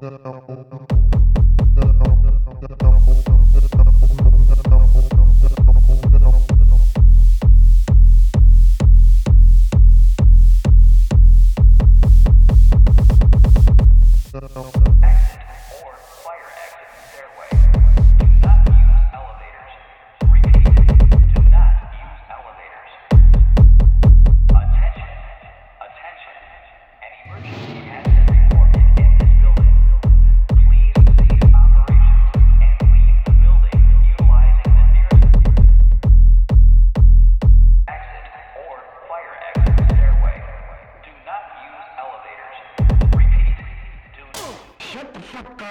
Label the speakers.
Speaker 1: down, down.
Speaker 2: شت چھٹ کا